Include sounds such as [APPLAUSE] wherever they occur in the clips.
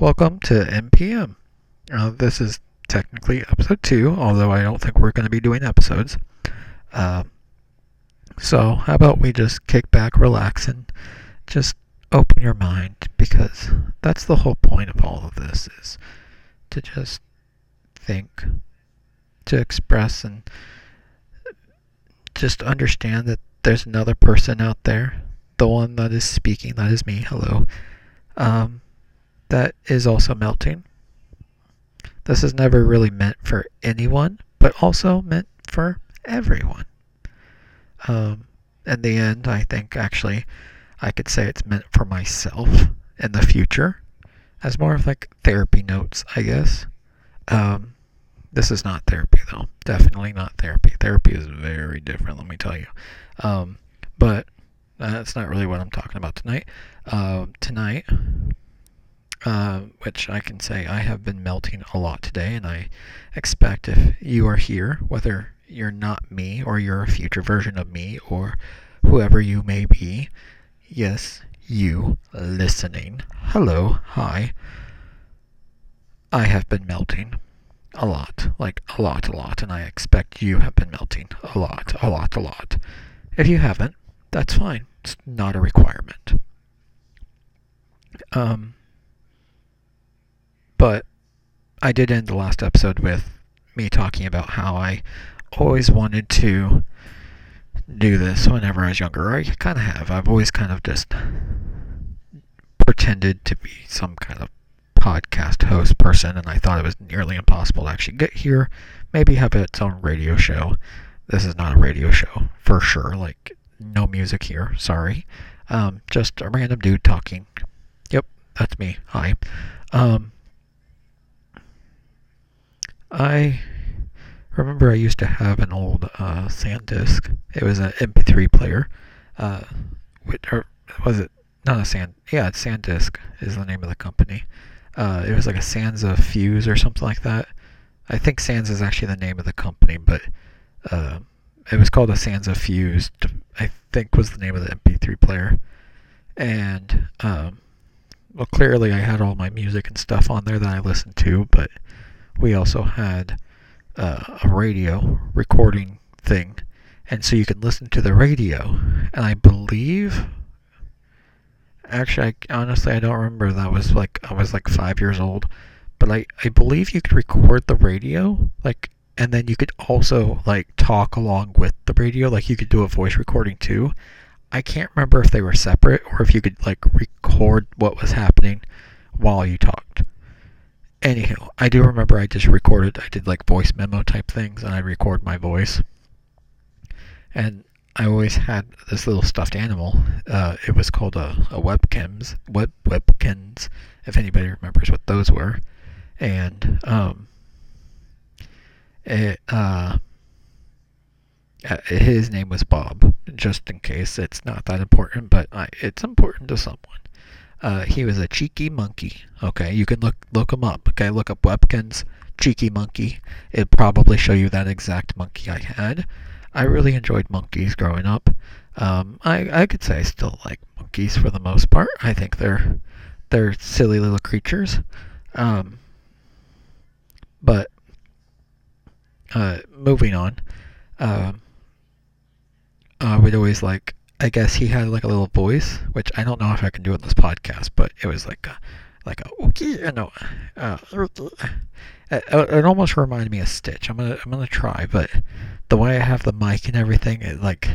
Welcome to NPM. Uh, this is technically episode two, although I don't think we're going to be doing episodes. Uh, so, how about we just kick back, relax, and just open your mind because that's the whole point of all of this is to just think, to express, and just understand that there's another person out there, the one that is speaking, that is me, hello, um, that is also melting. This is never really meant for anyone, but also meant for everyone. Um, in the end, I think actually I could say it's meant for myself in the future as more of like therapy notes, I guess. Um, this is not therapy, though. Definitely not therapy. Therapy is very different, let me tell you. Um, but that's not really what I'm talking about tonight. Uh, tonight, uh, which I can say I have been melting a lot today, and I expect if you are here, whether you're not me or you're a future version of me or whoever you may be, yes, you listening, hello, hi, I have been melting a lot, like a lot, a lot, and I expect you have been melting a lot, a lot, a lot. If you haven't, that's fine. It's not a requirement. Um, but I did end the last episode with me talking about how I always wanted to do this whenever I was younger. I kind of have. I've always kind of just pretended to be some kind of podcast host person, and I thought it was nearly impossible to actually get here. Maybe have its own radio show. This is not a radio show for sure. Like no music here. Sorry. Um, just a random dude talking. Yep, that's me. Hi. Um, I remember I used to have an old uh, SanDisk. It was an MP3 player. Uh, or was it not a Sand? Yeah, it's SanDisk is the name of the company. Uh, it was like a Sansa Fuse or something like that. I think Sansa is actually the name of the company, but uh, it was called a Sansa Fuse. I think was the name of the MP3 player. And um, well, clearly I had all my music and stuff on there that I listened to, but we also had uh, a radio recording thing, and so you can listen to the radio. And I believe, actually, I, honestly, I don't remember. That was like I was like five years old, but I I believe you could record the radio, like, and then you could also like talk along with the radio, like you could do a voice recording too. I can't remember if they were separate or if you could like record what was happening while you talked. Anyhow, I do remember I just recorded, I did like voice memo type things, and I record my voice. And I always had this little stuffed animal. Uh, it was called a, a Webkinz, web Webkinz, if anybody remembers what those were. And um, it, uh, uh, his name was Bob, just in case it's not that important, but I, it's important to someone. Uh, he was a cheeky monkey. Okay, you can look look him up. Okay, look up Webkinz cheeky monkey. It'll probably show you that exact monkey I had. I really enjoyed monkeys growing up. Um, I I could say I still like monkeys for the most part. I think they're they're silly little creatures. Um, but uh, moving on. Um, I would always like I guess he had like a little voice, which I don't know if I can do on this podcast, but it was like a, like a okay, you know, uh, it, it almost reminded me of Stitch. I'm gonna I'm gonna try, but the way I have the mic and everything, it like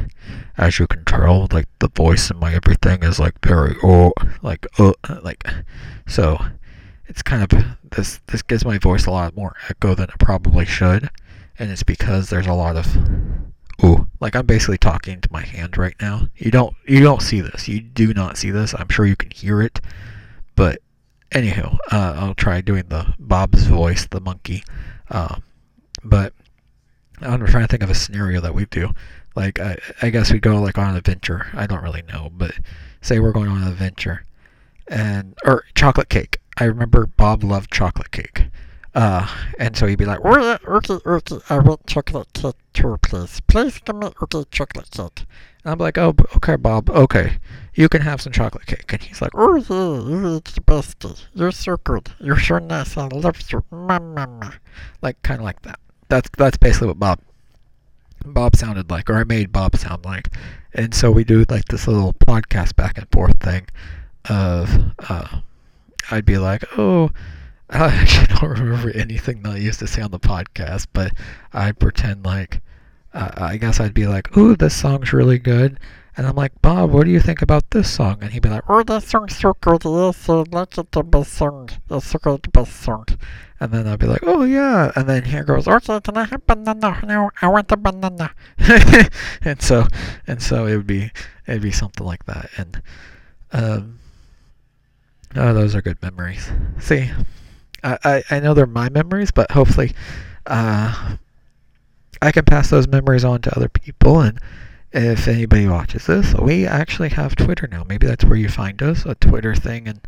as you can tell, like the voice and my everything is like very oh like uh like so it's kind of this this gives my voice a lot more echo than it probably should, and it's because there's a lot of Ooh, like I'm basically talking to my hand right now. You don't you don't see this. You do not see this. I'm sure you can hear it. But anyhow, uh, I'll try doing the Bob's voice, the monkey. Um, but I'm trying to think of a scenario that we do. Like I, I guess we go like on an adventure. I don't really know, but say we're going on an adventure, and or chocolate cake. I remember Bob loved chocolate cake. Uh, and so he'd be like, okay, okay, I want chocolate cake please. Please give me okay chocolate cake. And I'm like, oh, okay, Bob, okay. you can have some chocolate cake. And he's like, oh, yeah, you're the bestie. You're so good. You're so nice. I love you. Mama. Like, kind of like that. That's, that's basically what Bob Bob sounded like, or I made Bob sound like. And so we do like this little podcast back and forth thing of, uh, I'd be like, oh, [LAUGHS] I actually don't remember anything that I used to say on the podcast, but I'd pretend like, uh, I guess I'd be like, ooh, this song's really good. And I'm like, Bob, what do you think about this song? And he'd be like, Oh, this song's so good. Yes, I like it the best song. It's so good, the best song. And then I'd be like, Oh, yeah. And then he goes, Okay, can I have banana? No, I want a banana. [LAUGHS] and so, and so it would be, it'd be something like that. And, um, oh, those are good memories. See, I, I, know they're my memories, but hopefully, uh, I can pass those memories on to other people and, if anybody watches this, we actually have Twitter now. Maybe that's where you find us, a Twitter thing, and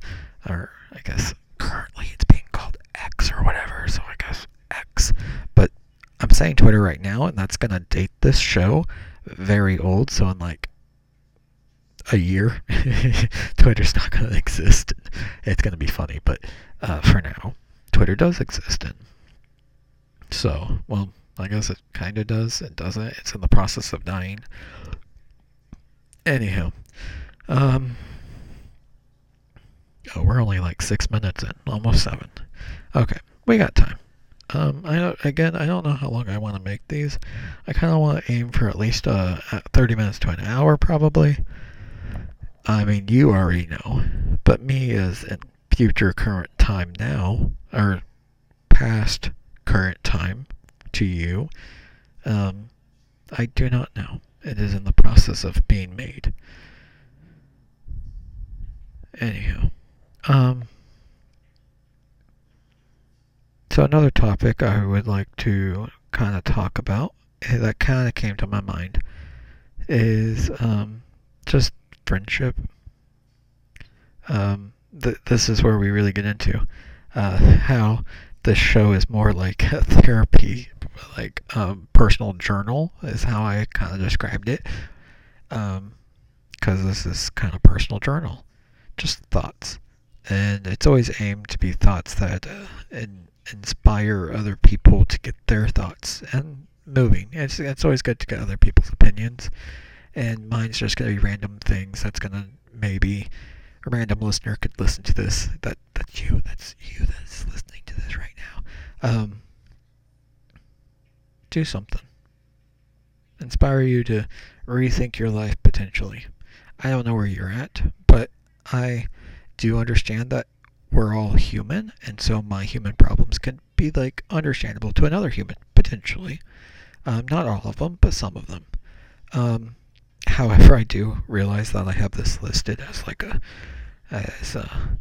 or I guess currently it's being called X or whatever. So I guess X, but I'm saying Twitter right now, and that's gonna date this show very old. So in like a year, [LAUGHS] Twitter's not gonna [LAUGHS] exist. It's gonna be funny, but uh, for now, Twitter does exist, in. so well I guess it kind of does. It doesn't. It's in the process of dying. Anyhow, um, oh, we're only like six minutes in, almost seven. Okay, we got time. Um, I again, I don't know how long I want to make these. I kind of want to aim for at least uh, 30 minutes to an hour, probably. I mean, you already know, but me as in future current time now, or past current time, to you. Um, I do not know. It is in the process of being made. Anyhow, um, so another topic I would like to kind of talk about eh, that kind of came to my mind is um, just friendship. Um, th- this is where we really get into uh, how this show is more like a therapy, like um, personal journal is how I kind of described it. Because um, this is kind of personal journal, just thoughts, and it's always aimed to be thoughts that uh, in, inspire other people to get their thoughts and moving. It's it's always good to get other people's opinions, and mine's just gonna be random things that's gonna maybe a random listener could listen to this. That that's you. That's you. That's listening to this right now. Um, do something. Inspire you to rethink your life potentially. I don't know where you're at, but I do understand that we're all human, and so my human problems can be like understandable to another human potentially. Um, not all of them, but some of them. Um, however, I do realize that I have this listed as like a as a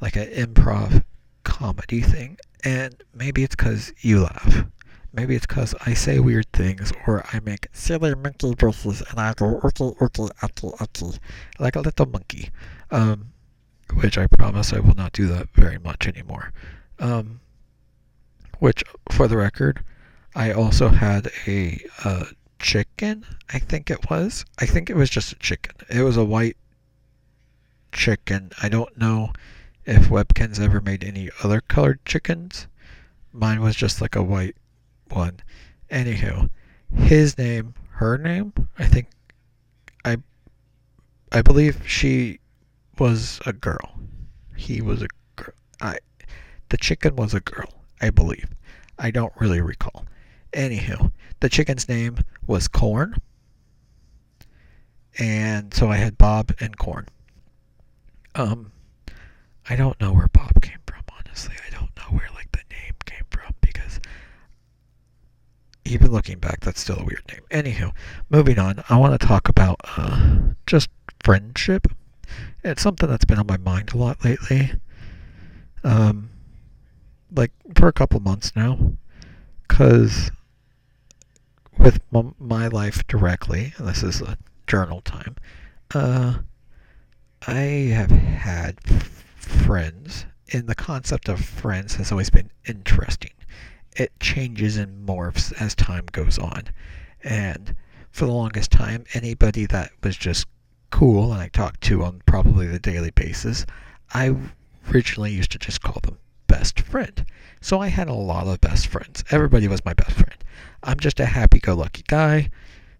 like an improv comedy thing, and maybe it's because you laugh. Maybe it's because I say weird things or I make silly monkey voices and I go okay, okay, okay, okay, like a little monkey. Um, which I promise I will not do that very much anymore. Um, which, for the record, I also had a uh, chicken. I think it was. I think it was just a chicken. It was a white chicken. I don't know if Webkinz ever made any other colored chickens. Mine was just like a white one. Anywho, his name, her name, I think, I, I believe she was a girl. He was a girl. I, the chicken was a girl, I believe. I don't really recall. Anywho, the chicken's name was Corn. And so I had Bob and Corn. Um, I don't know where Bob came from, honestly. I don't know where like the name came from because even looking back, that's still a weird name. Anywho, moving on, I want to talk about uh, just friendship. It's something that's been on my mind a lot lately. Um, like for a couple months now, because with m- my life directly, and this is a journal time. Uh, I have had friends, and the concept of friends has always been interesting. It changes and morphs as time goes on. And for the longest time, anybody that was just cool and I talked to on probably the daily basis, I originally used to just call them best friend. So I had a lot of best friends. Everybody was my best friend. I'm just a happy go lucky guy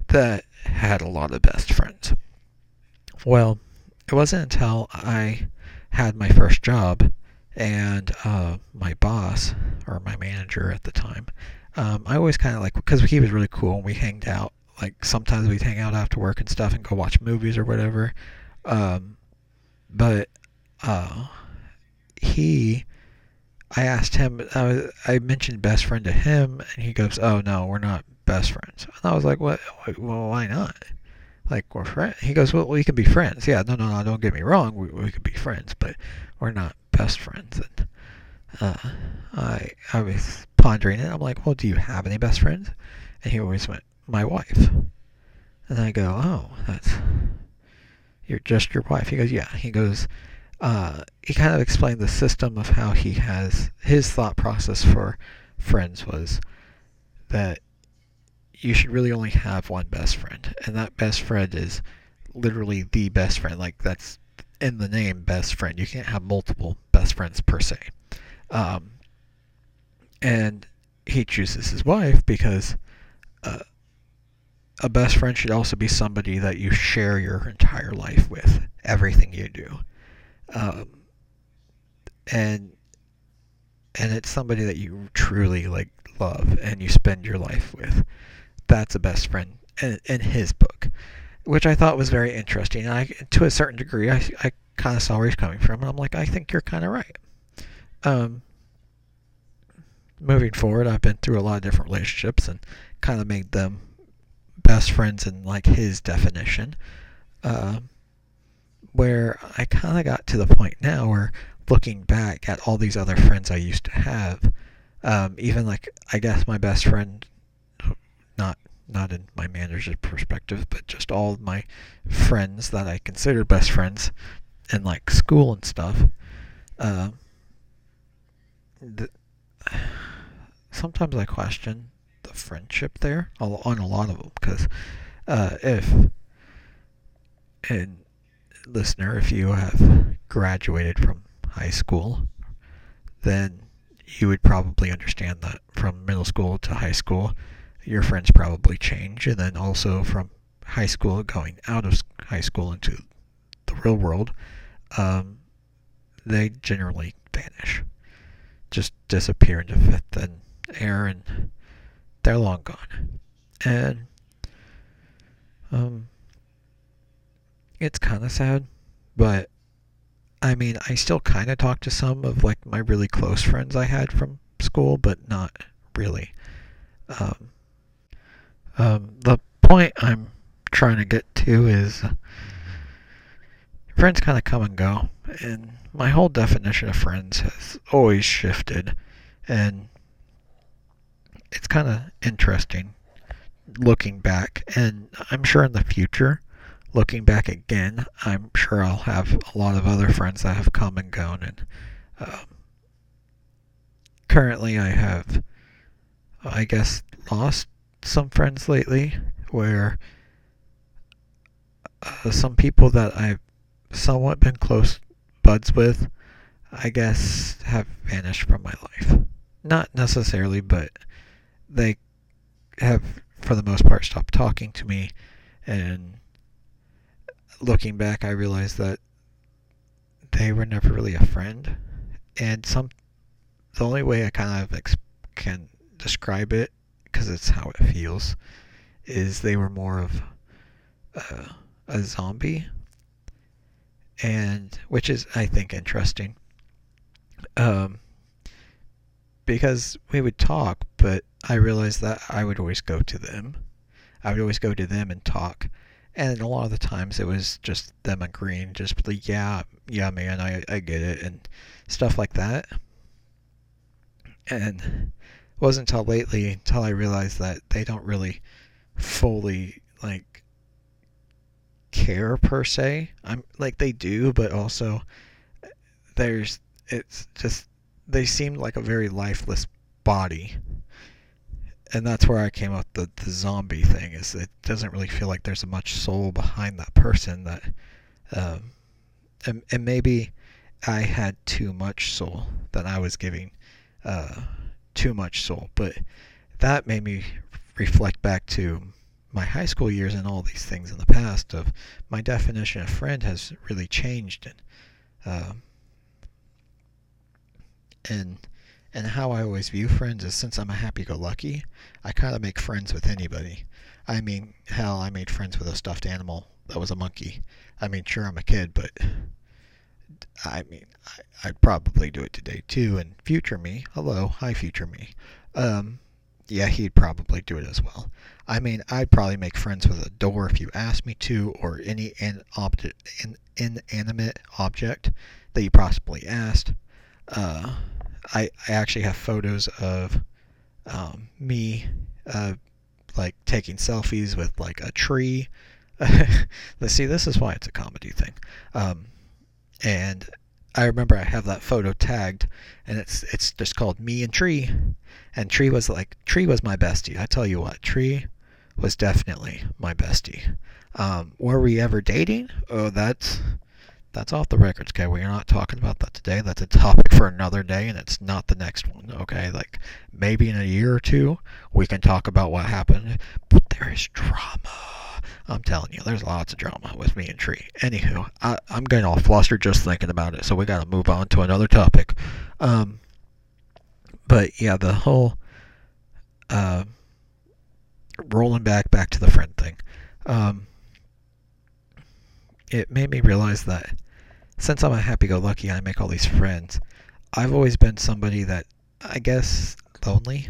that had a lot of best friends. Well, it wasn't until I had my first job and uh, my boss or my manager at the time, um, I always kind of like because he was really cool and we hanged out. Like sometimes we'd hang out after work and stuff and go watch movies or whatever. Um, but uh, he, I asked him. I, I mentioned best friend to him, and he goes, "Oh no, we're not best friends." And I was like, "What? Well, why not?" Like we're friends. He goes, "Well, we can be friends." Yeah, no, no, no. Don't get me wrong. We we could be friends, but we're not best friends. And uh, I I was pondering it. I'm like, well, do you have any best friends? And he always went, my wife. And I go, oh, that's you're just your wife. He goes, yeah. He goes, uh, he kind of explained the system of how he has his thought process for friends was that you should really only have one best friend, and that best friend is literally the best friend. Like that's in the name best friend. You can't have multiple best friends per se. Um, and he chooses his wife because uh, a best friend should also be somebody that you share your entire life with, everything you do. Um, and and it's somebody that you truly like love and you spend your life with. That's a best friend in, in his book which I thought was very interesting. I, to a certain degree, I, I kind of saw where he's coming from, and I'm like, I think you're kind of right. Um, moving forward, I've been through a lot of different relationships and kind of made them best friends in like his definition. Uh, where I kind of got to the point now where looking back at all these other friends I used to have, um, even like I guess my best friend, not not in my manager's perspective, but just all my friends that I considered best friends in like school and stuff. Uh, the, sometimes I question the friendship there on a lot of them because uh, if and listener, if you have graduated from high school, then you would probably understand that from middle school to high school your friends probably change. And then also from high school, going out of high school into the real world, um, they generally vanish. Just disappear into fifth and air, and they're long gone. And um, it's kind of sad, but I mean, I still kind of talk to some of like my really close friends I had from school, but not really. Um, um, the point I'm trying to get to is uh, friends kind of come and go, and my whole definition of friends has always shifted, and it's kind of interesting looking back, and I'm sure in the future, looking back again, I'm sure I'll have a lot of other friends that have come and gone, and um, currently I have, I guess, lost some friends lately where uh, some people that I've somewhat been close buds with, I guess, have vanished from my life. Not necessarily, but they have, for the most part, stopped talking to me. And looking back, I realized that they were never really a friend. And some, the only way I kind of ex- can describe it because it's how it feels, is they were more of uh, a zombie, and which is I think interesting. Um, because we would talk, but I realized that I would always go to them. I would always go to them and talk. And a lot of the times it was just them agreeing, just like, yeah, yeah, man, I, I get it, and stuff like that. And it wasn't until lately until I realized that they don't really fully like care per se. I'm like they do, but also there's it's just they seem like a very lifeless body. And that's where I came up the the zombie thing is it doesn't really feel like there's much soul behind that person that um, and, and maybe I had too much soul that I was giving uh, too much soul but that made me reflect back to my high school years and all these things in the past of my definition of friend has really changed and uh, and and how I always view friends is since I'm a happy-go-lucky, I kind of make friends with anybody. I mean, hell, I made friends with a stuffed animal that was a monkey. I mean, sure, I'm a kid, but I mean, I, would probably do it today too. And future me, hello, hi, future me. Um, yeah, he'd probably do it as well. I mean, I'd probably make friends with a door if you asked me to, or any in, inanimate object that you possibly asked. Uh, I, I actually have photos of um, me uh, like taking selfies with like a tree. [LAUGHS] Let's see, this is why it's a comedy thing. Um, and I remember I have that photo tagged, and it's it's just called me and Tree, and Tree was like Tree was my bestie. I tell you what, Tree was definitely my bestie. Um, were we ever dating? Oh, that's that's off the records, okay? We are not talking about that today. That's a topic for another day, and it's not the next one, okay? Like, maybe in a year or two, we can talk about what happened, but there is drama. I'm telling you, there's lots of drama with me and Tree. Anywho, I, am getting all flustered just thinking about it, so we gotta move on to another topic. Um, but yeah, the whole uh, rolling back back to the friend thing. Um, it made me realize that since I'm a happy-go-lucky, I make all these friends. I've always been somebody that I guess lonely,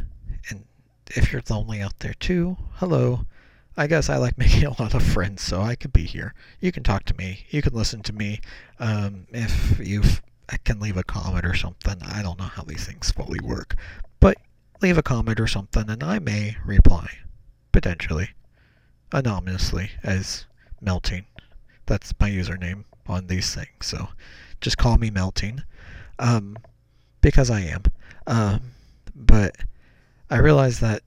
and if you're lonely out there too, hello. I guess I like [LAUGHS] making a lot of friends, so I could be here. You can talk to me. You can listen to me. Um, if you can leave a comment or something, I don't know how these things fully work, but leave a comment or something, and I may reply, potentially, anonymously as melting. That's my username on these things. So just call me melting, um, because I am. Um, but I realize that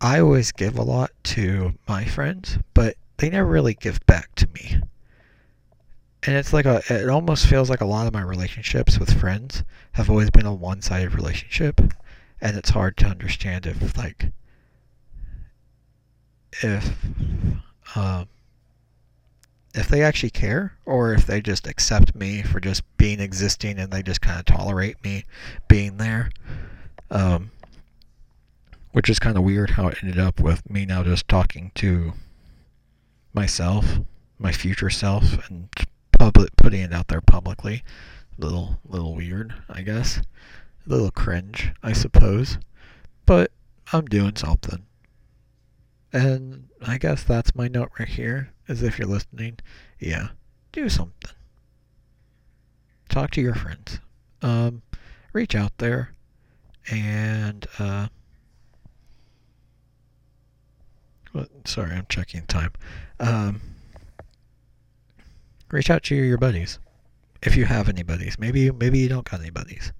I always give a lot to my friends, but they never really give back to me. And it's like a, it almost feels like a lot of my relationships with friends have always been a one-sided relationship, and it's hard to understand if like, if, um, if they actually care or if they just accept me for just being existing and they just kind of tolerate me being there. Um, which is kind of weird how it ended up with me now just talking to myself, my future self, and public putting it out there publicly. Little, little weird, I guess. A little cringe, I suppose. But I'm doing something. And I guess that's my note right here, as if you're listening, yeah, do something. Talk to your friends. Um, reach out there and, uh, well, sorry, I'm checking time. Um, reach out to your buddies if you have any buddies. Maybe maybe you don't got any buddies.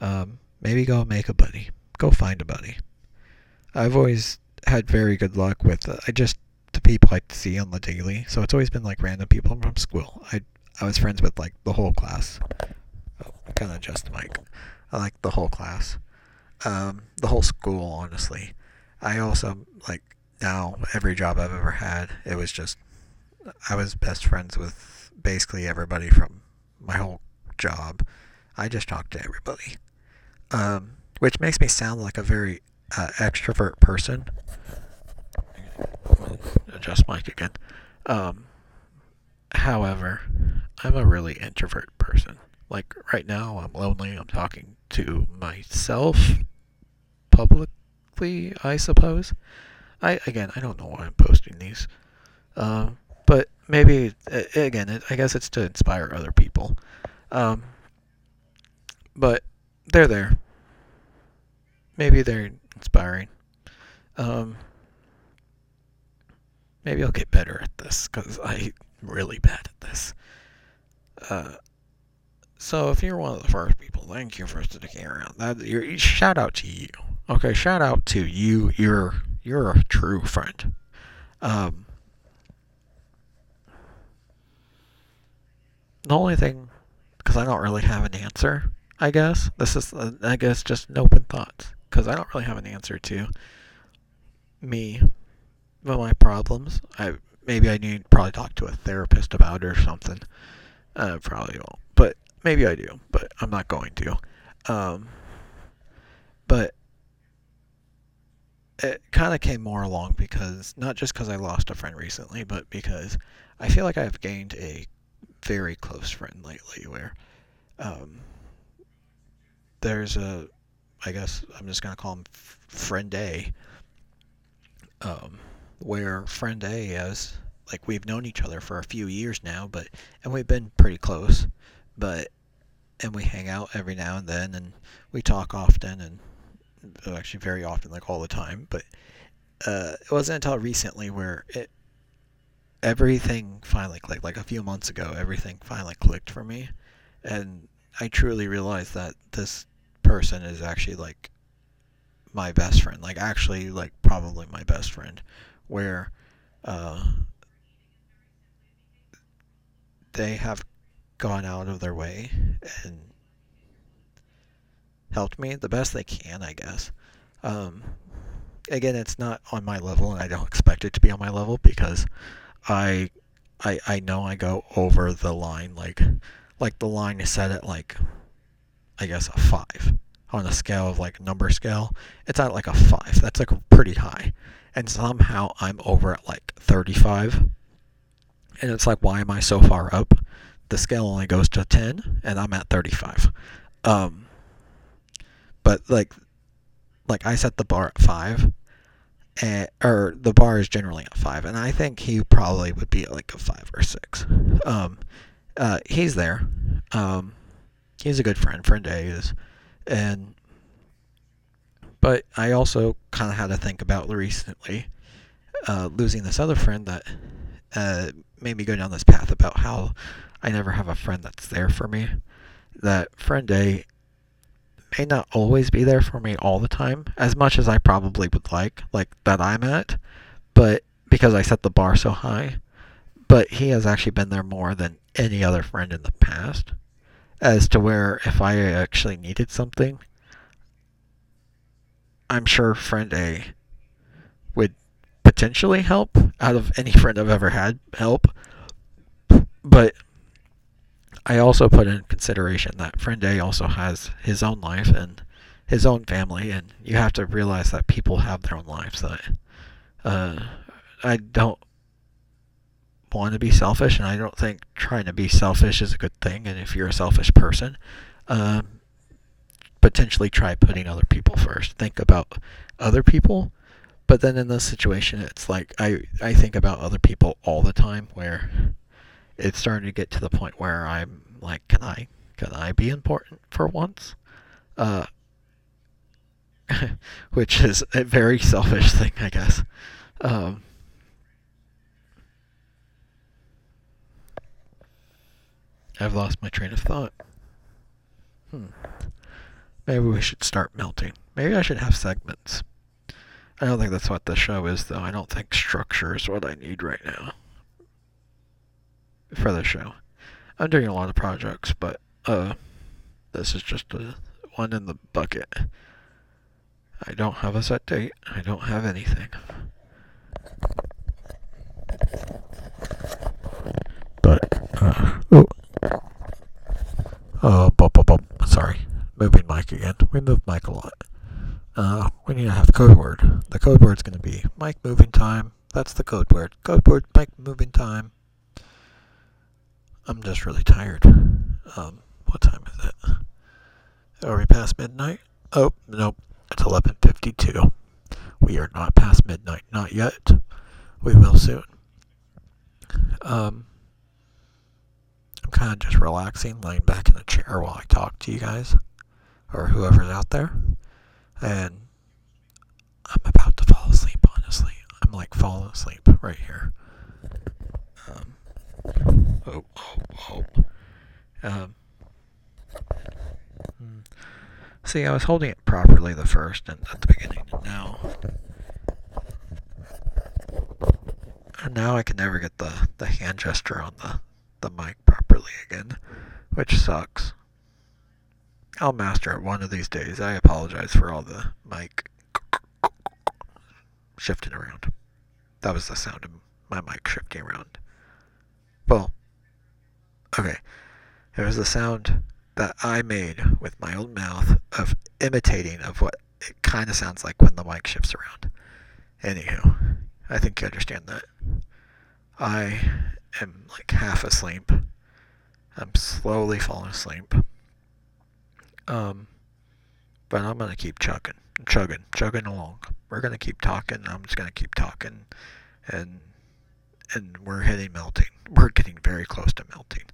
Um, maybe go make a buddy. Go find a buddy. I've always had very good luck with uh, I just the people I see on the daily. So it's always been like random people from school. I I was friends with like the whole class. Oh, kind of adjust the mic. I like the whole class, um, the whole school. Honestly, I also like now every job I've ever had. It was just I was best friends with basically everybody from my whole job. I just talked to everybody, um, which makes me sound like a very uh, extrovert person. Adjust mic again. Um, however, I'm a really introvert person. Like right now, I'm lonely. I'm talking to myself publicly, I suppose. I again, I don't know why I'm posting these, um, but maybe again, I guess it's to inspire other people. Um, but they're there. Maybe they're inspiring. Um, maybe I'll get better at this because I'm really bad at this. Uh, so if you're one of the first people, thank you for sticking around. That your shout out to you. Okay, shout out to you. You're you're a true friend. Um, the only thing, because I don't really have an answer. I guess this is, uh, I guess, just an open thoughts. Because I don't really have an answer to me, well, my problems. I maybe I need probably talk to a therapist about it or something. Uh, probably won't, but maybe I do. But I'm not going to. Um, but it kind of came more along because not just because I lost a friend recently, but because I feel like I've gained a very close friend lately. Where um, there's a, I guess I'm just gonna call him Friend A. Um, where Friend A is like we've known each other for a few years now, but and we've been pretty close, but and we hang out every now and then and we talk often and actually very often, like all the time. But uh, it wasn't until recently where it everything finally clicked. Like a few months ago, everything finally clicked for me, and I truly realized that this person is actually like my best friend. Like actually, like probably my best friend. Where uh, they have gone out of their way and helped me the best they can, I guess. Um, again, it's not on my level, and I don't expect it to be on my level because I, I, I know I go over the line. Like, like the line is set at like, I guess a five on a scale of like number scale. It's at like a five. That's like pretty high, and somehow I'm over at like 35. And it's like, why am I so far up? The scale only goes to 10, and I'm at 35. Um, but like like I set the bar at five, and, or the bar is generally at five, and I think he probably would be like a five or six. Um, uh, he's there. Um, he's a good friend. Friend A is, and but I also kind of had to think about recently uh, losing this other friend that uh, made me go down this path about how I never have a friend that's there for me. That friend A may not always be there for me all the time, as much as I probably would like, like that I'm at, but because I set the bar so high. But he has actually been there more than any other friend in the past, as to where if I actually needed something, I'm sure friend A would potentially help out of any friend I've ever had help. But I also put in consideration that friend A also has his own life and his own family, and you have to realize that people have their own lives. That uh, I don't want to be selfish, and I don't think trying to be selfish is a good thing. And if you're a selfish person, um, potentially try putting other people first. Think about other people, but then in this situation, it's like I I think about other people all the time where it's starting to get to the point where I'm like, can I can I be important for once? Uh, [LAUGHS] which is a very selfish thing, I guess. Um, I've lost my train of thought. Hmm. Maybe we should start melting. Maybe I should have segments. I don't think that's what the show is, though. I don't think structure is what I need right now for the show. I'm doing a lot of projects, but uh, this is just a one in the bucket. I don't have a set date. I don't have anything. But uh, oh, oh, bop, bop, bop. Sorry, moving mic again. We move mic a lot. Uh, we need to have code word. The code word's going to be mic moving time. That's the code word. Code word mic moving time. I'm just really tired. Um, what time is it? Are we past midnight? Oh, nope. It's 11:52. We are not past midnight. Not yet. We will soon. Um, I'm kind of just relaxing, laying back in a chair while I talk to you guys, or whoever's out there. And I'm about to fall asleep, honestly. I'm like falling asleep right here. Um, oh, oh, oh. Um, See, I was holding it properly the first and at the beginning, and now, and now I can never get the the hand gesture on the the mic properly again, which sucks. I'll master it one of these days. I apologize for all the mic shifting around. That was the sound of my mic shifting around. Well, okay. It was the sound that I made with my own mouth of imitating of what it kind of sounds like when the mic shifts around. Anywho, I think you understand that. I am like half asleep. I'm slowly falling asleep. Um, but I'm gonna keep chugging, chugging, chugging along. We're gonna keep talking. I'm just gonna keep talking, and and we're hitting melting. We're getting very close to melting.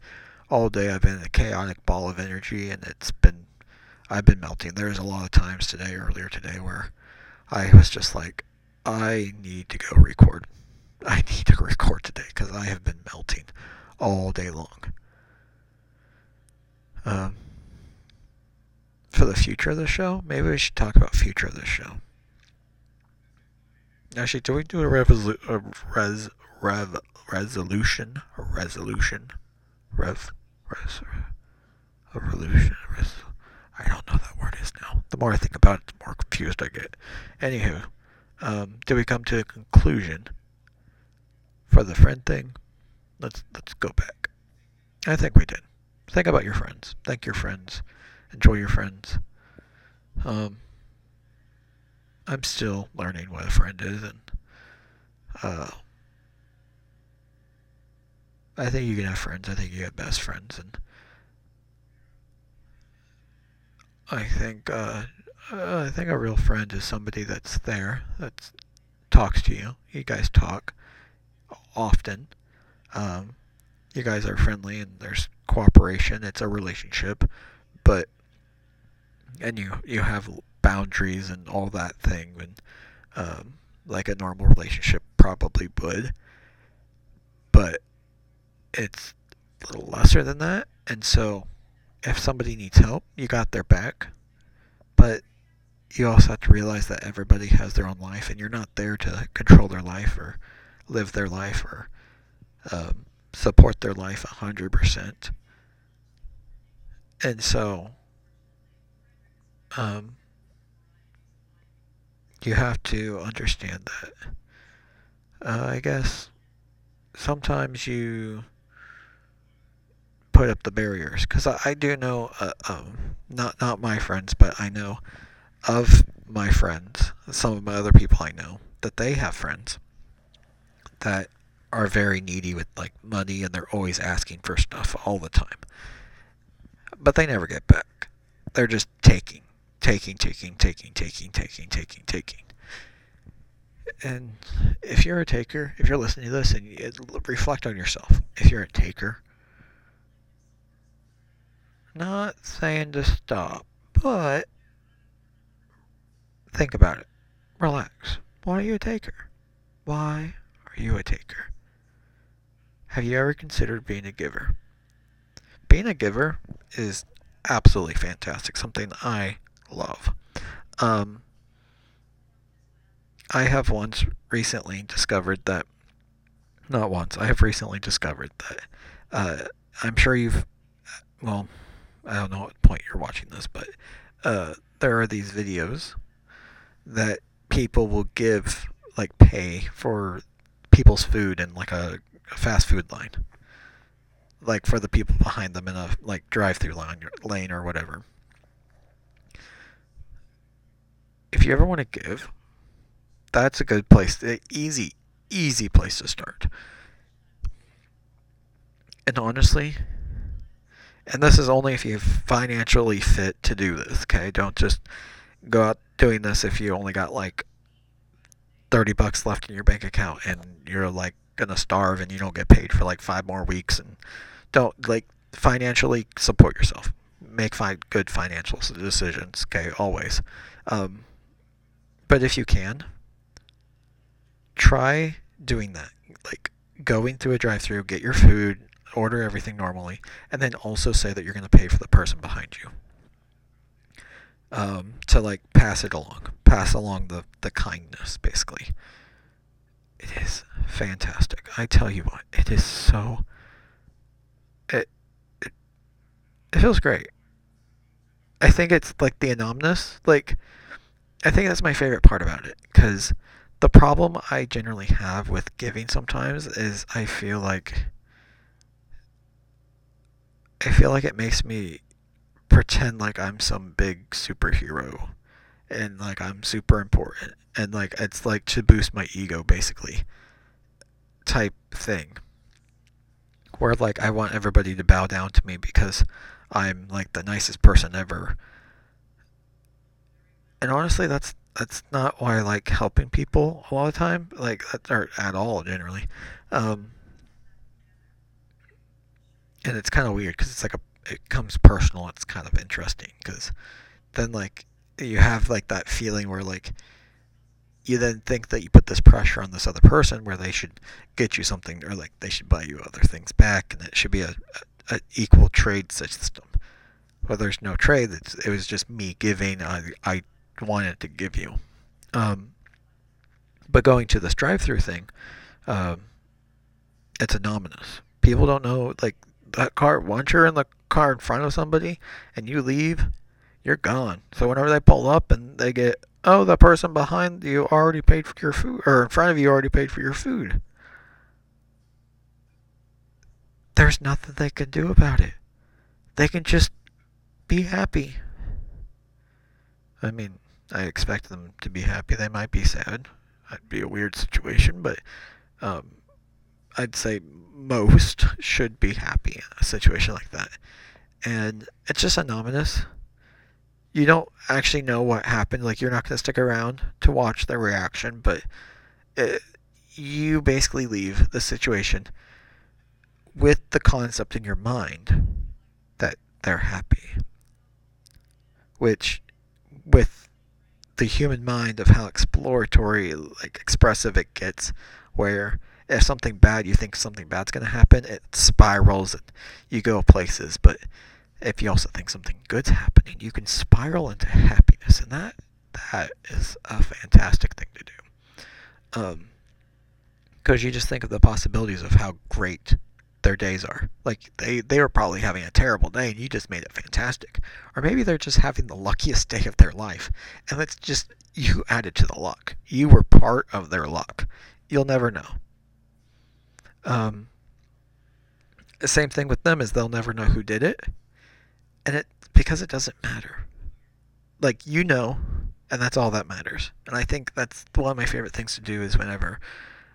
All day I've been a chaotic ball of energy, and it's been I've been melting. There's a lot of times today, earlier today, where I was just like, I need to go record. I need to record today because I have been melting all day long. Um, for the future of the show, maybe we should talk about future of the show. Actually, do we do a, revolu- a res rev resolution a resolution rev res a revolution res I don't know that word is now. The more I think about it, the more confused I get. Anywho, um, did we come to a conclusion for the friend thing? Let's let's go back. I think we did. Think about your friends. Thank your friends. Enjoy your friends. Um, I'm still learning what a friend is, and uh, I think you can have friends. I think you have best friends, and I think uh, uh, I think a real friend is somebody that's there, that talks to you. You guys talk often. Um, you guys are friendly, and there's cooperation. It's a relationship, but and you you have boundaries and all that thing, and um, like a normal relationship probably would. But it's a little lesser than that, and so if somebody needs help, you got their back. But you also have to realize that everybody has their own life, and you're not there to control their life or live their life or um, support their life 100%. And so, um, you have to understand that. Uh, I guess sometimes you put up the barriers because I, I, do know uh, um, not not my friends but I know of my friends some of my other people I know that they have friends that are very needy with like money and they're always asking for stuff all the time. But they never get back. They're just taking, taking, taking, taking, taking, taking, taking, taking. And if you're a taker, if you're listening to this and you, reflect on yourself, if you're a taker, not saying to stop, but think about it. Relax. Why are you a taker? Why are you a taker? Have you ever considered being a giver? Being a giver is absolutely fantastic, something I love. Um, I have once recently discovered that, not once, I have recently discovered that, uh, I'm sure you've, well, I don't know what point you're watching this, but uh, there are these videos that people will give like pay for people's food in like a, a fast food line, like for the people behind them in a like drive-through line lane or whatever. If you ever want to give, that's a good place. Easy, easy place to start. And honestly, and this is only if you're financially fit to do this, okay? Don't just go out doing this if you only got like 30 bucks left in your bank account and you're like gonna starve and you don't get paid for like five more weeks and don't like financially support yourself. Make fine good financial decisions okay always. Um, but if you can try doing that. Like going through a drive through get your food order everything normally, and then also say that you're going to pay for the person behind you. um, to like pass it along, pass along the the kindness, basically. It is fantastic. I tell you what, it is so. It it, it feels great. I think it's like the anonymous. Like, I think that's my favorite part about it because the problem I generally have with giving sometimes is I feel like I feel like it makes me pretend like I'm some big superhero and like I'm super important and like it's like to boost my ego basically type thing. Where like I want everybody to bow down to me because I'm like the nicest person ever. And honestly that's that's not why I like helping people a lot of time like or at all generally. Um, and it's kind of weird because it's like a it comes personal it's kind of interesting because then like you have like that feeling where like you then think that you put this pressure on this other person where they should get you something or like they should buy you other things back and it should be a, a, a equal trade system. Well there's no trade it was just me giving I, I wanted to give you. Um, but going to this drive-through thing um, it's anonymous. People don't know like that car once you're in the car in front of somebody and you leave you're gone. So whenever they pull up and they get, oh, the person behind you already paid for your food, or in front of you already paid for your food. There's nothing they can do about it. They can just be happy. I mean, I expect them to be happy. They might be sad. That'd be a weird situation, but um, I'd say most should be happy in a situation like that. And it's just anonymous you don't actually know what happened. Like you're not going to stick around to watch their reaction, but it, you basically leave the situation with the concept in your mind that they're happy. Which, with the human mind of how exploratory, like expressive it gets, where if something bad, you think something bad's going to happen, it spirals and you go places. But if you also think something good's happening, you can spiral into happiness, and that that is a fantastic thing to do. Um, because you just think of the possibilities of how great their days are. Like they they were probably having a terrible day, and you just made it fantastic. Or maybe they're just having the luckiest day of their life, and it's just you added to the luck. You were part of their luck. You'll never know. Um, the same thing with them is they'll never know who did it and it because it doesn't matter. Like you know, and that's all that matters. And I think that's one of my favorite things to do is whenever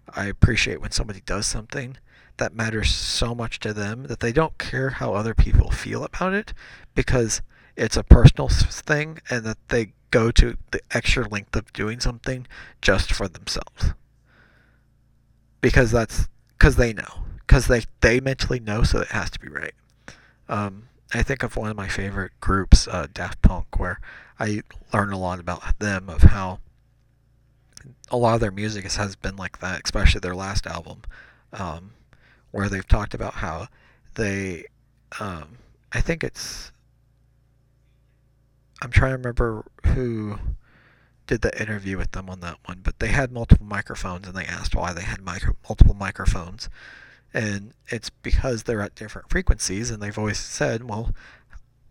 I appreciate when somebody does something that matters so much to them that they don't care how other people feel about it because it's a personal thing and that they go to the extra length of doing something just for themselves. Because that's because they know. Because they, they mentally know, so it has to be right. Um, I think of one of my favorite groups, uh, Daft Punk, where I learn a lot about them, of how a lot of their music has been like that, especially their last album, um, where they've talked about how they, um, I think it's, I'm trying to remember who did the interview with them on that one, but they had multiple microphones and they asked why they had micro- multiple microphones and it's because they're at different frequencies and they've always said well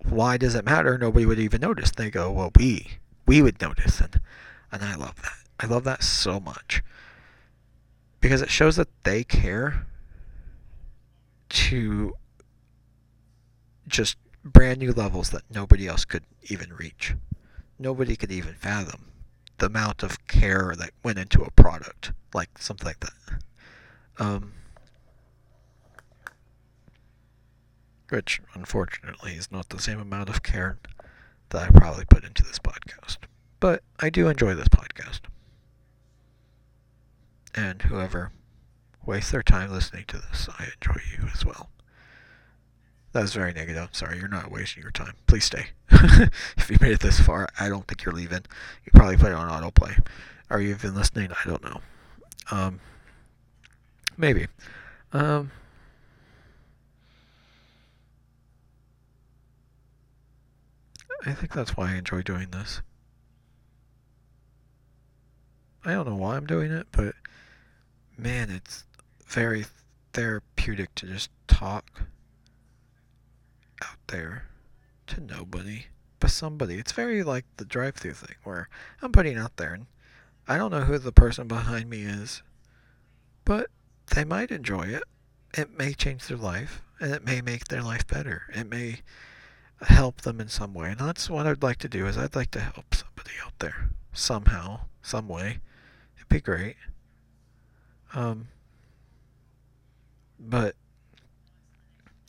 why does it matter? Nobody would even notice. They go well we we would notice. And and i love that. I love that so much. Because it shows that they care to just brand new levels that nobody else could even reach. Nobody could even fathom the amount of care that went into a product like something like that. Um, which unfortunately is not the same amount of care that I probably put into this podcast. But I do enjoy this podcast. And whoever wastes their time listening to this, I enjoy you as well. That was very negative. Sorry, you're not wasting your time. Please stay. [LAUGHS] if you made it this far, I don't think you're leaving. You probably put it on autoplay. Are you even listening? I don't know. Um, maybe. Um, I think that's why I enjoy doing this. I don't know why I'm doing it, but man, it's very therapeutic to just talk out there to nobody but somebody. It's very like the drive through thing where I'm putting out there and I don't know who the person behind me is, but they might enjoy it. It may change their life and it may make their life better. It may help them in some way. And that's what I'd like to do is I'd like to help somebody out there somehow, some way. It'd be great. Um but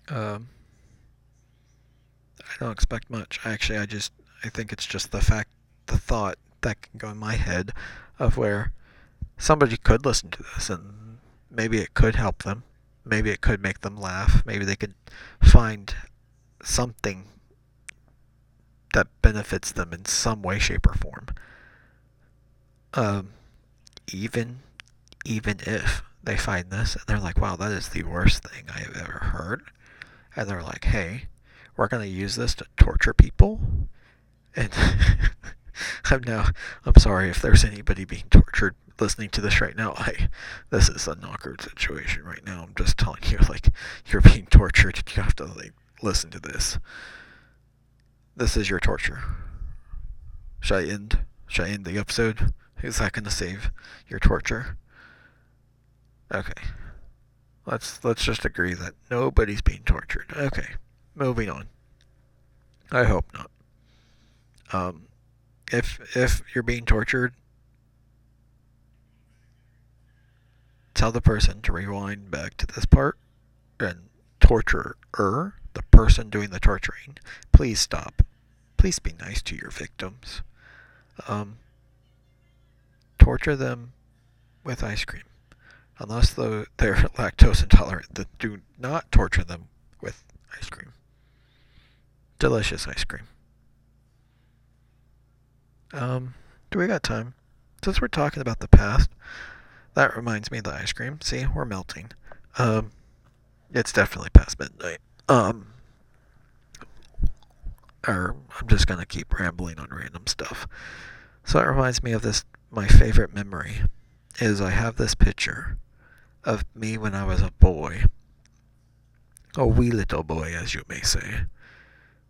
um I don't expect much. Actually, I just I think it's just the fact the thought that can go in my head of where somebody could listen to this and maybe it could help them. Maybe it could make them laugh. Maybe they could find something that benefits them in some way, shape, or form. Um, even even if they find this and they're like, "Wow, that is the worst thing I have ever heard," and they're like, "Hey, we're going to use this to torture people," and [LAUGHS] I'm now I'm sorry if there's anybody being tortured listening to this right now. I this is an awkward situation right now. I'm just telling you, like, you're being tortured. You have to like listen to this. This is your torture. Should I end? Should I end the episode? Is that gonna save your torture? Okay. Let's let's just agree that nobody's being tortured. Okay. Moving on. I hope not. Um, if if you're being tortured, tell the person to rewind back to this part and torturer, the person doing the torturing, please stop. Please be nice to your victims. Um, torture them with ice cream. Unless the, [LAUGHS] they're lactose intolerant, then do not torture them with ice cream. Delicious ice cream. Um, do we got time? Since we're talking about the past, that reminds me of the ice cream. See, we're melting. Um, it's definitely past midnight. Um, or I'm just gonna keep rambling on random stuff. So it reminds me of this. My favorite memory is I have this picture of me when I was a boy, a wee little boy, as you may say,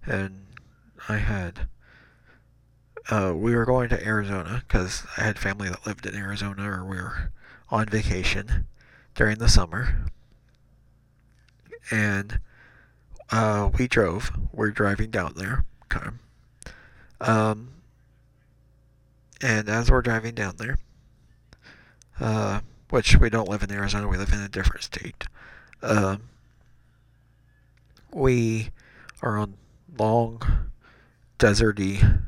and I had. Uh, we were going to Arizona because I had family that lived in Arizona, or we were on vacation during the summer, and uh, we drove. We're driving down there. Okay. Um, and as we're driving down there, uh, which we don't live in Arizona, we live in a different state. Um, we are on long, deserty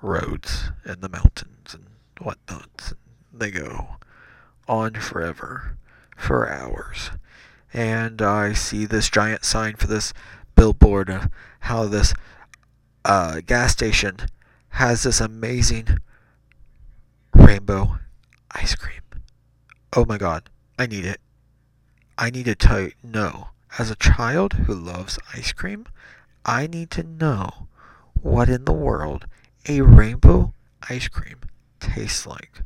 roads in the mountains and whatnot. They go on forever, for hours. And I see this giant sign for this billboard of how this uh, gas station has this amazing rainbow ice cream. Oh my god, I need it. I need to tell you, no. As a child who loves ice cream, I need to know what in the world a rainbow ice cream tastes like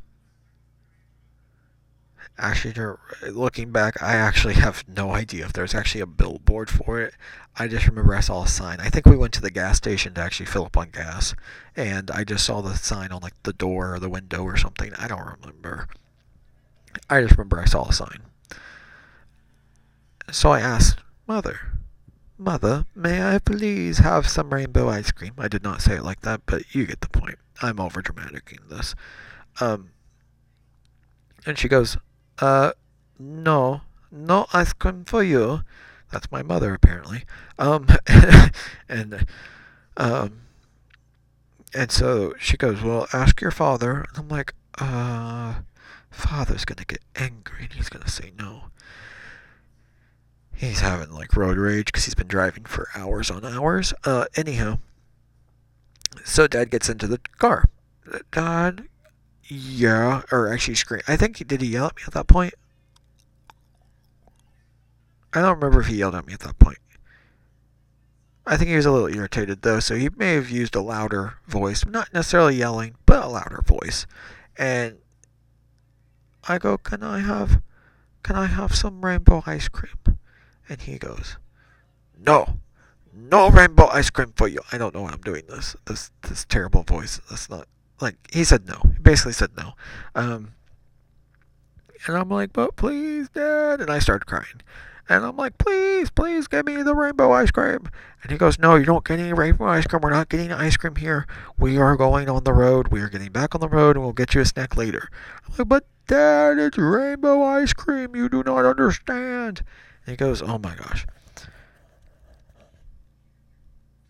actually looking back i actually have no idea if there's actually a billboard for it. I just remember i saw a sign. I think we went to the gas station to actually fill up on gas and i just saw the sign on like the door or the window or something. I don't remember. I just remember i saw a sign. So i asked mother mother may i please have some rainbow ice cream? I did not say it like that but you get the point. I'm over dramatic in this. Um, and she goes uh, no, no ice cream for you. That's my mother, apparently. Um, [LAUGHS] and, um, and so she goes, well, ask your father. And I'm like, uh, father's gonna get angry and he's gonna say no. He's having like road rage because he's been driving for hours on hours. Uh, anyhow, so dad gets into the car. Dad, yeah, or actually scream. I think did he yell at me at that point? I don't remember if he yelled at me at that point. I think he was a little irritated though, so he may have used a louder voice, not necessarily yelling, but a louder voice. And I go, "Can I have can I have some rainbow ice cream?" And he goes, "No. No rainbow ice cream for you." I don't know why I'm doing this. This this terrible voice. That's not like he said no. He basically said no. Um and I'm like, "But please, dad." And I started crying. And I'm like, please, please give me the rainbow ice cream. And he goes, no, you don't get any rainbow ice cream. We're not getting ice cream here. We are going on the road. We are getting back on the road and we'll get you a snack later. I'm like, but dad, it's rainbow ice cream. You do not understand. And he goes, oh my gosh.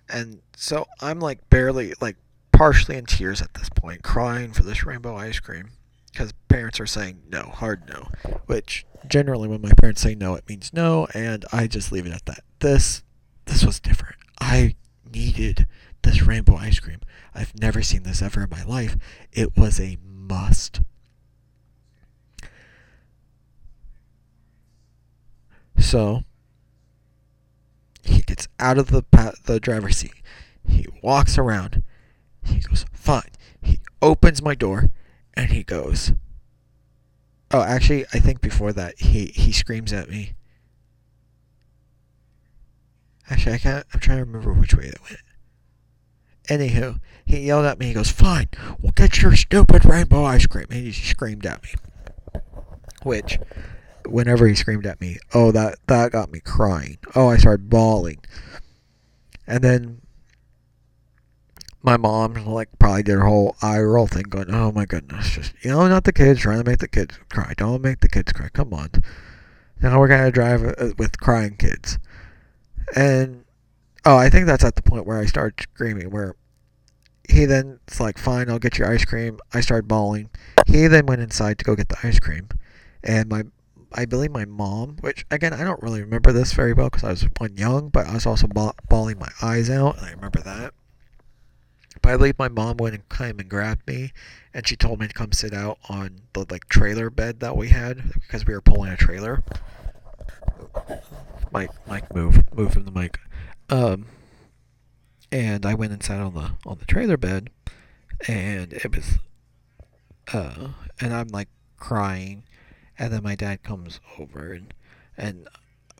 And so I'm like barely, like partially in tears at this point, crying for this rainbow ice cream because parents are saying no, hard no, which generally when my parents say no, it means no, and I just leave it at that. This this was different. I needed this rainbow ice cream. I've never seen this ever in my life. It was a must. So he gets out of the the driver's seat. He walks around. He goes, "Fine." He opens my door and he goes, Oh, actually, I think before that he he screams at me. Actually, I can't. I'm trying to remember which way it went. Anywho, he yelled at me. He goes, "Fine, we'll get your stupid rainbow ice cream." And he screamed at me. Which, whenever he screamed at me, oh that that got me crying. Oh, I started bawling. And then my mom like probably did her whole eye roll thing, going, "Oh my goodness, just you know, not the kids trying to make the kids cry. Don't make the kids cry. Come on." Now we're gonna drive uh, with crying kids, and oh, I think that's at the point where I start screaming. Where he then it's like, "Fine, I'll get your ice cream." I started bawling. He then went inside to go get the ice cream, and my I believe my mom, which again I don't really remember this very well because I was one young, but I was also bawling my eyes out, and I remember that. I believe my mom went and came and grabbed me, and she told me to come sit out on the like trailer bed that we had because we were pulling a trailer. Mike, Mike, move, move from the mic. Um, and I went and sat on the on the trailer bed, and it was, uh, and I'm like crying, and then my dad comes over and and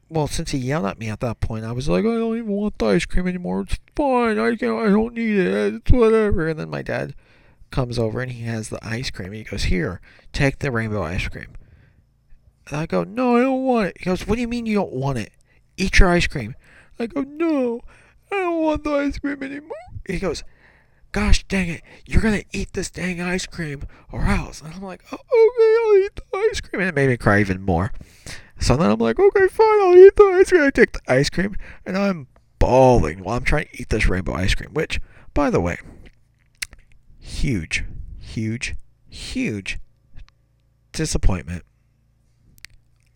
well, since he yelled at me at that point, I was like, I don't even want the ice cream anymore. It's fine. I can't, I don't need it. It's whatever. And then my dad comes over and he has the ice cream. He goes, Here, take the rainbow ice cream. And I go, No, I don't want it. He goes, What do you mean you don't want it? Eat your ice cream. I go, No, I don't want the ice cream anymore. He goes, Gosh dang it, you're gonna eat this dang ice cream or else. And I'm like, oh, Okay, I'll eat the ice cream. And it made me cry even more. So then I'm like, okay, fine, I'll eat the ice cream. I take the ice cream, and I'm bawling while I'm trying to eat this rainbow ice cream, which, by the way, huge, huge, huge disappointment.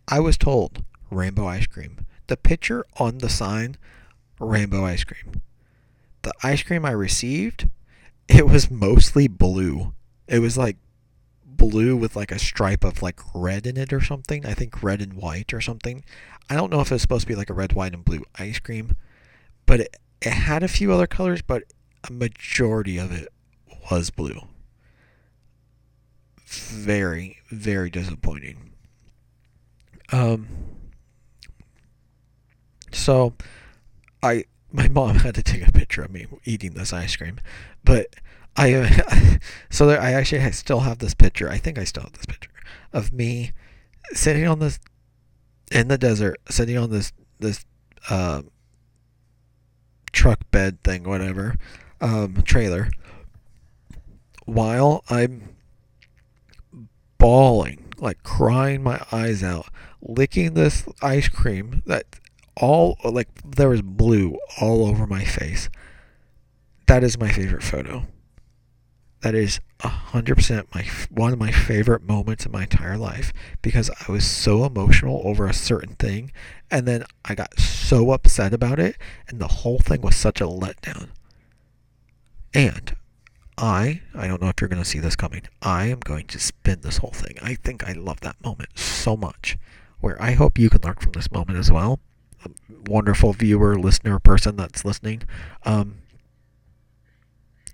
I was told rainbow ice cream. The picture on the sign, rainbow ice cream. The ice cream I received, it was mostly blue. It was like blue with like a stripe of like red in it or something. I think red and white or something. I don't know if it's supposed to be like a red, white, and blue ice cream, but it, it had a few other colors, but a majority of it was blue. Very, very disappointing. Um, so I my mom [LAUGHS] had to take a picture of me eating this ice cream, but I [LAUGHS] so there, I actually still have this picture. I think I still have this picture of me sitting on this in the desert, sitting on this this uh, truck bed thing, whatever, um, trailer, while I'm bawling, like crying my eyes out, licking this ice cream that all like there was blue all over my face. That is my favorite photo that is 100% my one of my favorite moments in my entire life because I was so emotional over a certain thing and then I got so upset about it and the whole thing was such a letdown. And I, I don't know if you're going to see this coming. I am going to spin this whole thing. I think I love that moment so much where I hope you can learn from this moment as well. wonderful viewer, listener, person that's listening. Um,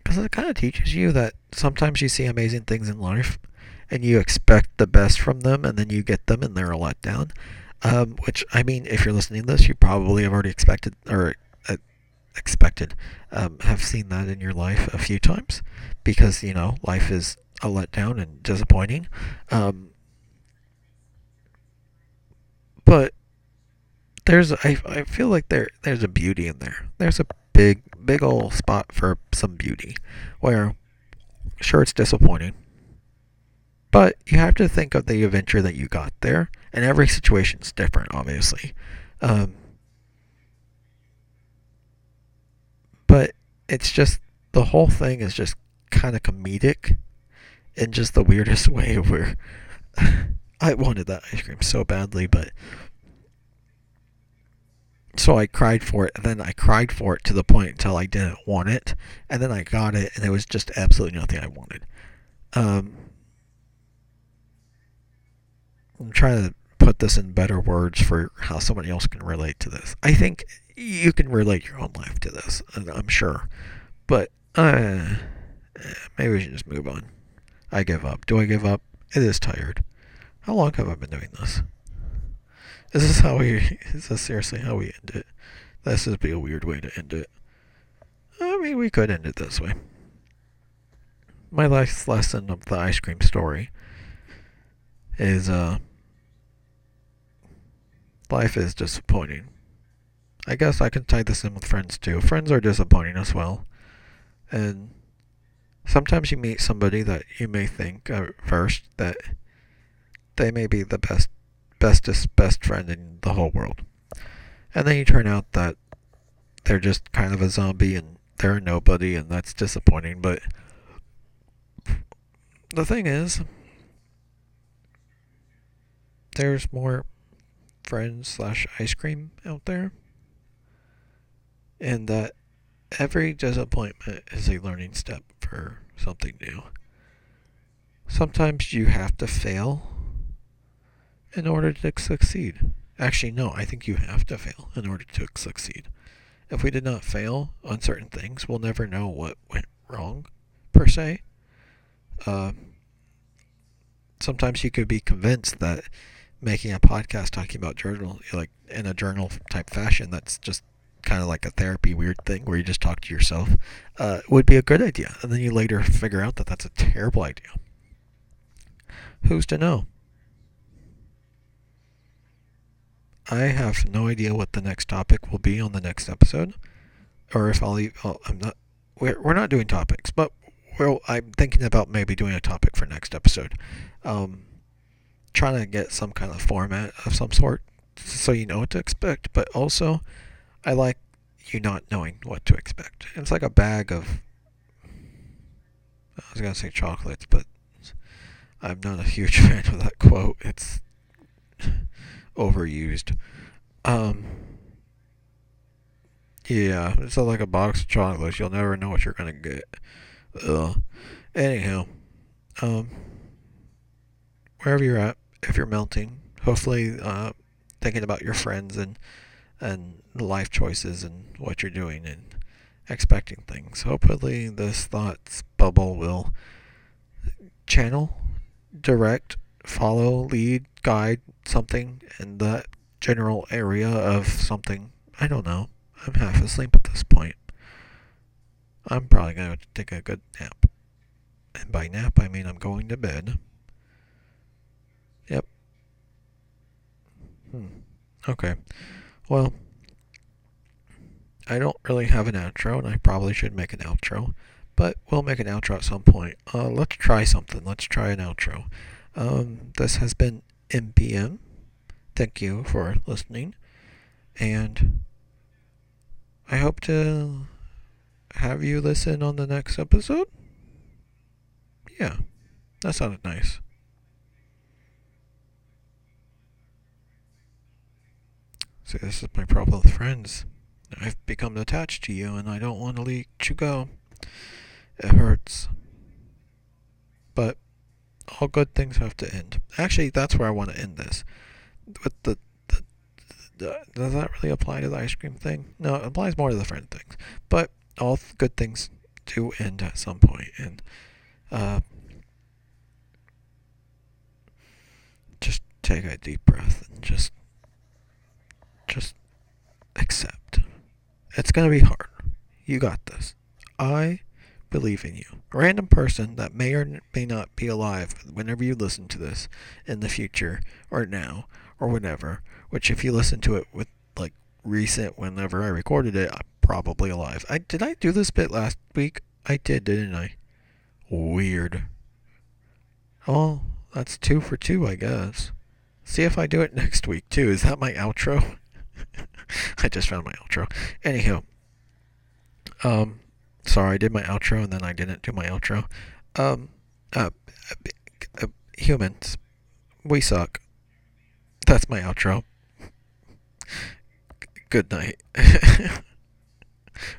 because it kind of teaches you that sometimes you see amazing things in life and you expect the best from them and then you get them and they're a letdown. Um, which, I mean, if you're listening to this, you probably have already expected or uh, expected, um, have seen that in your life a few times because, you know, life is a letdown and disappointing. Um, but there's I, I feel like there there's a beauty in there. There's a big big old spot for some beauty where sure it's disappointing. But you have to think of the adventure that you got there, and every situation's different, obviously. Um, but it's just the whole thing is just kind of comedic in just the weirdest [LAUGHS] way where [LAUGHS] I wanted that ice cream so badly, but so I cried for it, and then I cried for it to the point until I didn't want it, and then I got it, and it was just absolutely nothing I wanted. Um, I'm trying to put this in better words for how somebody else can relate to this. I think you can relate your own life to this, I'm sure, but uh, maybe we should just move on. I give up. Do I give up? It is tired. How long have I been doing this? Is this how we? Is this seriously how we end it? This would be a weird way to end it. I mean, we could end it this way. My last lesson of the ice cream story is uh, life is disappointing. I guess I can tie this in with friends too. Friends are disappointing as well, and sometimes you meet somebody that you may think at first that they may be the best bestest best friend in the whole world. And then you turn out that they're just kind of a zombie and they're nobody and that's disappointing, but the thing is there's more friends slash ice cream out there and that every disappointment is a learning step for something new. Sometimes you have to fail in order to succeed. Actually, no, I think you have to fail in order to succeed. If we did not fail on certain things, we'll never know what went wrong, per se. Uh, sometimes you could be convinced that making a podcast talking about journal, like in a journal type fashion, that's just kind of like a therapy weird thing where you just talk to yourself, uh, would be a good idea. And then you later figure out that that's a terrible idea. Who's to know? I have no idea what the next topic will be on the next episode, or if I'll. I'll I'm not. We're we're not doing topics, but well, I'm thinking about maybe doing a topic for next episode. Um, trying to get some kind of format of some sort, so you know what to expect. But also, I like you not knowing what to expect. It's like a bag of. I was gonna say chocolates, but I'm not a huge [LAUGHS] fan of that quote. It's overused. Um, yeah, it's like a box of chocolates. You'll never know what you're gonna get. Ugh. Anyhow, um, wherever you're at, if you're melting, hopefully, uh, thinking about your friends and and life choices and what you're doing and expecting things. Hopefully, this thoughts bubble will channel, direct, follow, lead, guide something in that general area of something. I don't know. I'm half asleep at this point. I'm probably going to take a good nap. And by nap, I mean I'm going to bed. Yep. Hmm. Okay. Well, I don't really have an outro, and I probably should make an outro. But we'll make an outro at some point. Uh, let's try something. Let's try an outro. Um, this has been MPM. Thank you for listening. And I hope to have you listen on the next episode. Yeah, that sounded nice. See, this is my problem with friends. I've become attached to you and I don't want to let you go. It hurts. But all good things have to end. Actually, that's where I want to end this. With the, the uh, does that really apply to the ice cream thing? No, it applies more to the friend things. But all good things do end at some point, and uh, just take a deep breath and just just accept. It's gonna be hard. You got this. I believe in you. A random person that may or may not be alive whenever you listen to this in the future or now or whenever, which if you listen to it with like recent whenever I recorded it, I'm probably alive. I did I do this bit last week? I did, didn't I? Weird. Oh, that's two for two, I guess. See if I do it next week too. Is that my outro? [LAUGHS] I just found my outro. Anyhow, um, sorry, I did my outro and then I didn't do my outro. Um, uh, uh, humans, we suck. That's my outro. Good night. [LAUGHS]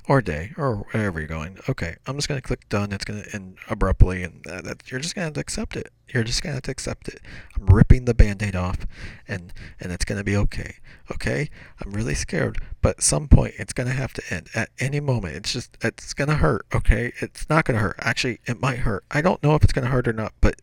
or day, or wherever you're going. Okay, I'm just gonna click done. It's gonna end abruptly, and that, that, you're just gonna have to accept it. You're just gonna have to accept it. I'm ripping the band-aid off, and and it's gonna be okay. Okay, I'm really scared, but at some point it's gonna have to end. At any moment, it's just it's gonna hurt. Okay, it's not gonna hurt. Actually, it might hurt. I don't know if it's gonna hurt or not, but